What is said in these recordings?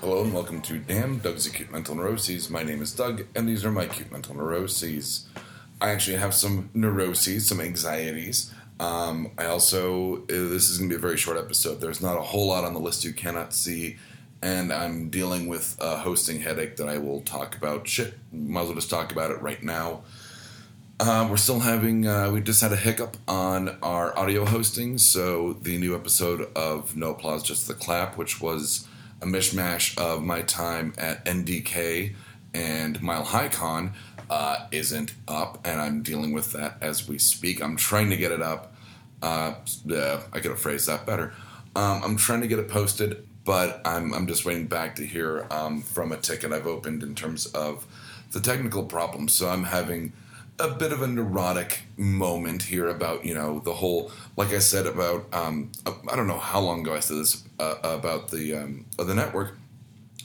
Hello and welcome to Damn Doug's Acute Mental Neuroses. My name is Doug, and these are my acute mental neuroses. I actually have some neuroses, some anxieties. Um, I also, uh, this is going to be a very short episode. There's not a whole lot on the list you cannot see, and I'm dealing with a hosting headache that I will talk about. Shit, might as well just talk about it right now. Uh, we're still having, uh, we just had a hiccup on our audio hosting, so the new episode of No Applause, Just the Clap, which was a mishmash of my time at NDK and Mile High Con uh, isn't up, and I'm dealing with that as we speak. I'm trying to get it up. Uh, uh, I could have phrased that better. Um, I'm trying to get it posted, but I'm, I'm just waiting back to hear um, from a ticket I've opened in terms of the technical problems. So I'm having a bit of a neurotic moment here about you know the whole like I said about um, I don't know how long ago I said this uh, about the um, the network,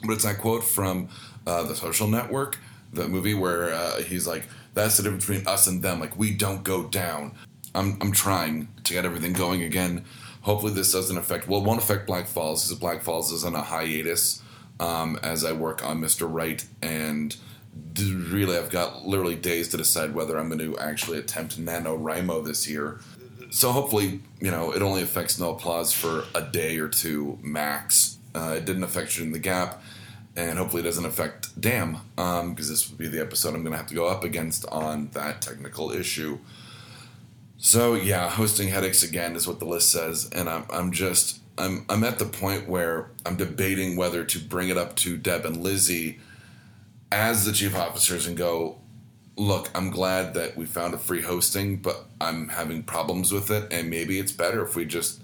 but it's that quote from uh, the Social Network, the movie where uh, he's like, "That's the difference between us and them. Like we don't go down." I'm I'm trying to get everything going again. Hopefully this doesn't affect. Well, it won't affect Black Falls because Black Falls is on a hiatus um, as I work on Mr. Right and really I've got literally days to decide whether I'm going to actually attempt NaNoWriMo this year. So hopefully, you know, it only affects no applause for a day or two max. Uh, it didn't affect you in the Gap, and hopefully it doesn't affect Damn, because um, this would be the episode I'm going to have to go up against on that technical issue. So yeah, hosting headaches again is what the list says, and I'm I'm just I'm I'm at the point where I'm debating whether to bring it up to Deb and Lizzie as the chief officers and go, look, I'm glad that we found a free hosting, but I'm having problems with it, and maybe it's better if we just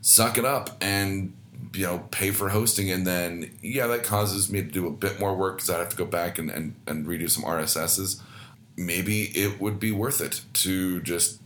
suck it up and you know pay for hosting, and then yeah, that causes me to do a bit more work because I have to go back and, and and redo some RSSs. Maybe it would be worth it to just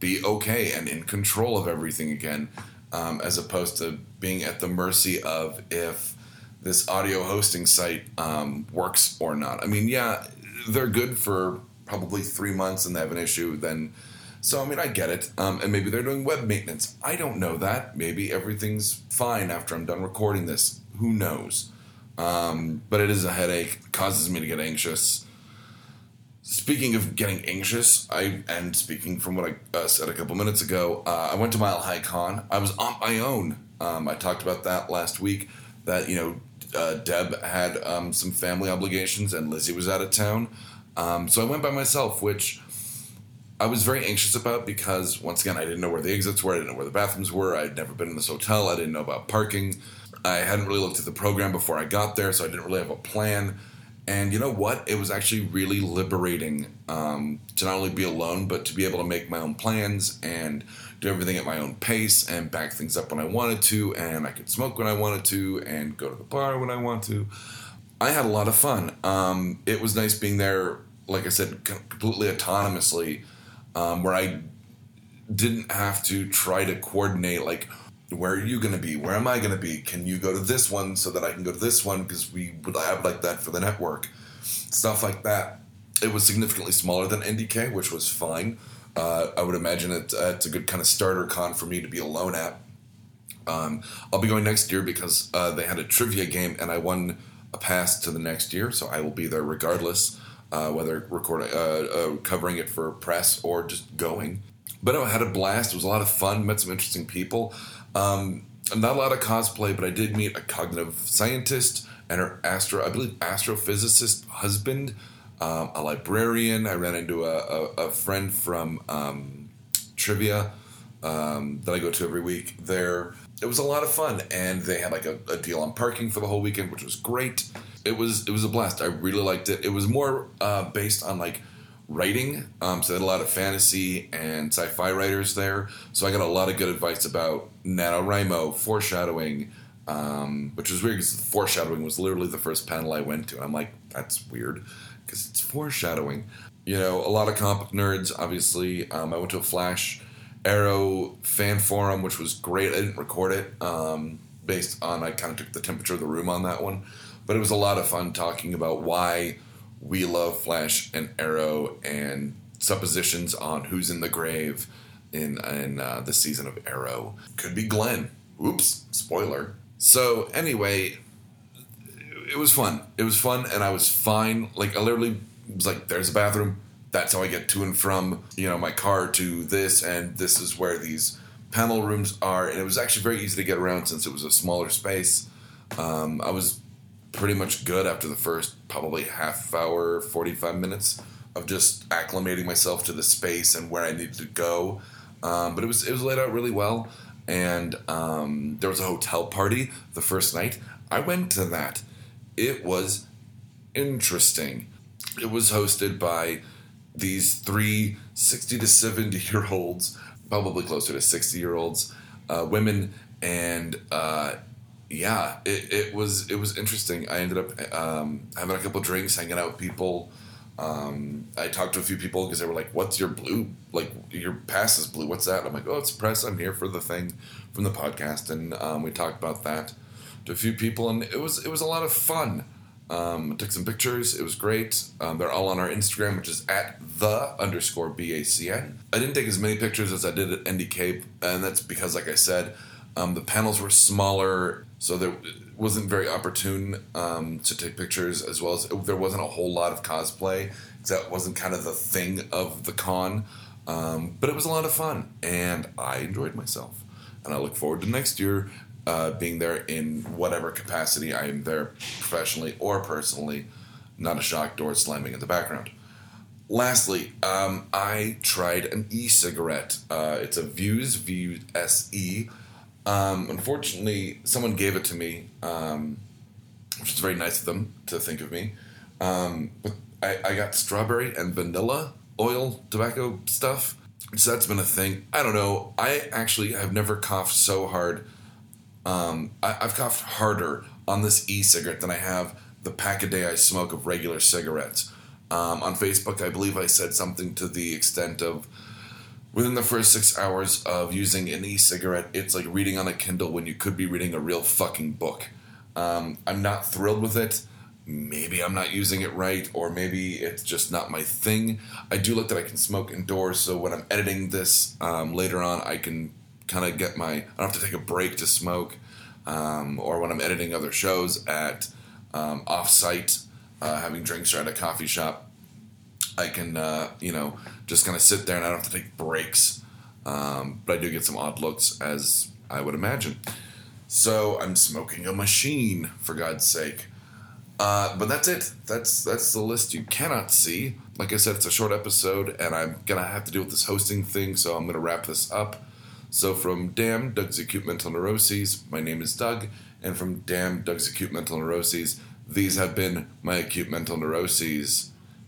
be okay and in control of everything again, um, as opposed to being at the mercy of if this audio hosting site um, works or not. I mean, yeah, they're good for probably three months and they have an issue, then. So, I mean, I get it. Um, and maybe they're doing web maintenance. I don't know that. Maybe everything's fine after I'm done recording this. Who knows? Um, but it is a headache, it causes me to get anxious. Speaking of getting anxious, I and speaking from what I uh, said a couple minutes ago, uh, I went to Mile High Con. I was on my own. Um, I talked about that last week. That you know, uh, Deb had um, some family obligations and Lizzie was out of town. Um, so I went by myself, which I was very anxious about because, once again, I didn't know where the exits were, I didn't know where the bathrooms were, I'd never been in this hotel, I didn't know about parking. I hadn't really looked at the program before I got there, so I didn't really have a plan. And you know what? It was actually really liberating um, to not only be alone, but to be able to make my own plans and do everything at my own pace and back things up when I wanted to, and I could smoke when I wanted to, and go to the bar when I want to. I had a lot of fun. Um, it was nice being there, like I said, completely autonomously, um, where I didn't have to try to coordinate, like, where are you going to be? Where am I going to be? Can you go to this one so that I can go to this one? Because we would have like that for the network. Stuff like that. It was significantly smaller than NDK, which was fine. Uh, I would imagine it, uh, it's a good kind of starter con for me to be alone at. Um, I'll be going next year because uh, they had a trivia game and I won a pass to the next year, so I will be there regardless, uh, whether recording, uh, uh, covering it for press or just going. But I had a blast. It was a lot of fun. Met some interesting people. Um, not a lot of cosplay, but I did meet a cognitive scientist and her astro, I believe, astrophysicist husband um, a librarian. I ran into a, a, a friend from um, trivia um, that I go to every week. There, it was a lot of fun, and they had like a, a, deal on parking for the whole weekend, which was great. It was it was a blast. I really liked it. It was more uh, based on like writing, um, so they had a lot of fantasy and sci-fi writers there. So I got a lot of good advice about NaNoWriMo, foreshadowing. Um, which was weird because foreshadowing was literally the first panel I went to. I'm like, that's weird because it's foreshadowing. You know, a lot of comic nerds, obviously. Um, I went to a Flash Arrow fan forum, which was great. I didn't record it um, based on, I kind of took the temperature of the room on that one. But it was a lot of fun talking about why we love Flash and Arrow and suppositions on who's in the grave in, in uh, the season of Arrow. Could be Glenn. Oops, spoiler. So, anyway, it was fun. It was fun, and I was fine. Like I literally was like, "There's a bathroom. That's how I get to and from you know my car to this, and this is where these panel rooms are." And it was actually very easy to get around since it was a smaller space. Um, I was pretty much good after the first probably half hour, forty five minutes of just acclimating myself to the space and where I needed to go. Um, but it was it was laid out really well, and um, there was a hotel party the first night. I went to that. It was interesting. It was hosted by these three 60 to 70 year olds, probably closer to 60 year olds, uh, women, and uh, yeah, it, it was it was interesting. I ended up um, having a couple drinks, hanging out with people. Um, I talked to a few people because they were like, "What's your blue? Like your pass is blue. What's that?" I'm like, "Oh, it's press. I'm here for the thing from the podcast." And um, we talked about that to a few people, and it was it was a lot of fun. Um, took some pictures. It was great. Um, they're all on our Instagram, which is at the underscore BACN. I didn't take as many pictures as I did at NDK, and that's because, like I said, um, the panels were smaller, so there wasn't very opportune um, to take pictures, as well as there wasn't a whole lot of cosplay. That wasn't kind of the thing of the con. Um, but it was a lot of fun, and I enjoyed myself. And I look forward to next year uh, being there in whatever capacity I am there, professionally or personally. Not a shock door slamming in the background. Lastly, um, I tried an e-cigarette. Uh, it's a views Vuse SE. Um, unfortunately, someone gave it to me, um, which is very nice of them to think of me. Um, but I, I got strawberry and vanilla oil tobacco stuff. So that's been a thing. I don't know. I actually have never coughed so hard. Um, I, have coughed harder on this e-cigarette than I have the pack a day I smoke of regular cigarettes. Um, on Facebook, I believe I said something to the extent of within the first six hours of using an e-cigarette, it's like reading on a Kindle when you could be reading a real fucking book. Um, I'm not thrilled with it. Maybe I'm not using it right, or maybe it's just not my thing. I do like that I can smoke indoors, so when I'm editing this um, later on, I can kind of get my. I don't have to take a break to smoke, um, or when I'm editing other shows at um, off-site, uh, having drinks or at a coffee shop, I can, uh, you know, just kind of sit there and I don't have to take breaks. Um, but I do get some odd looks, as I would imagine. So I'm smoking a machine, for God's sake. Uh, but that's it. That's that's the list you cannot see. Like I said, it's a short episode, and I'm gonna have to deal with this hosting thing, so I'm gonna wrap this up. So from Damn Doug's Acute Mental Neuroses, my name is Doug, and from Damn Doug's Acute Mental Neuroses, these have been my acute mental neuroses.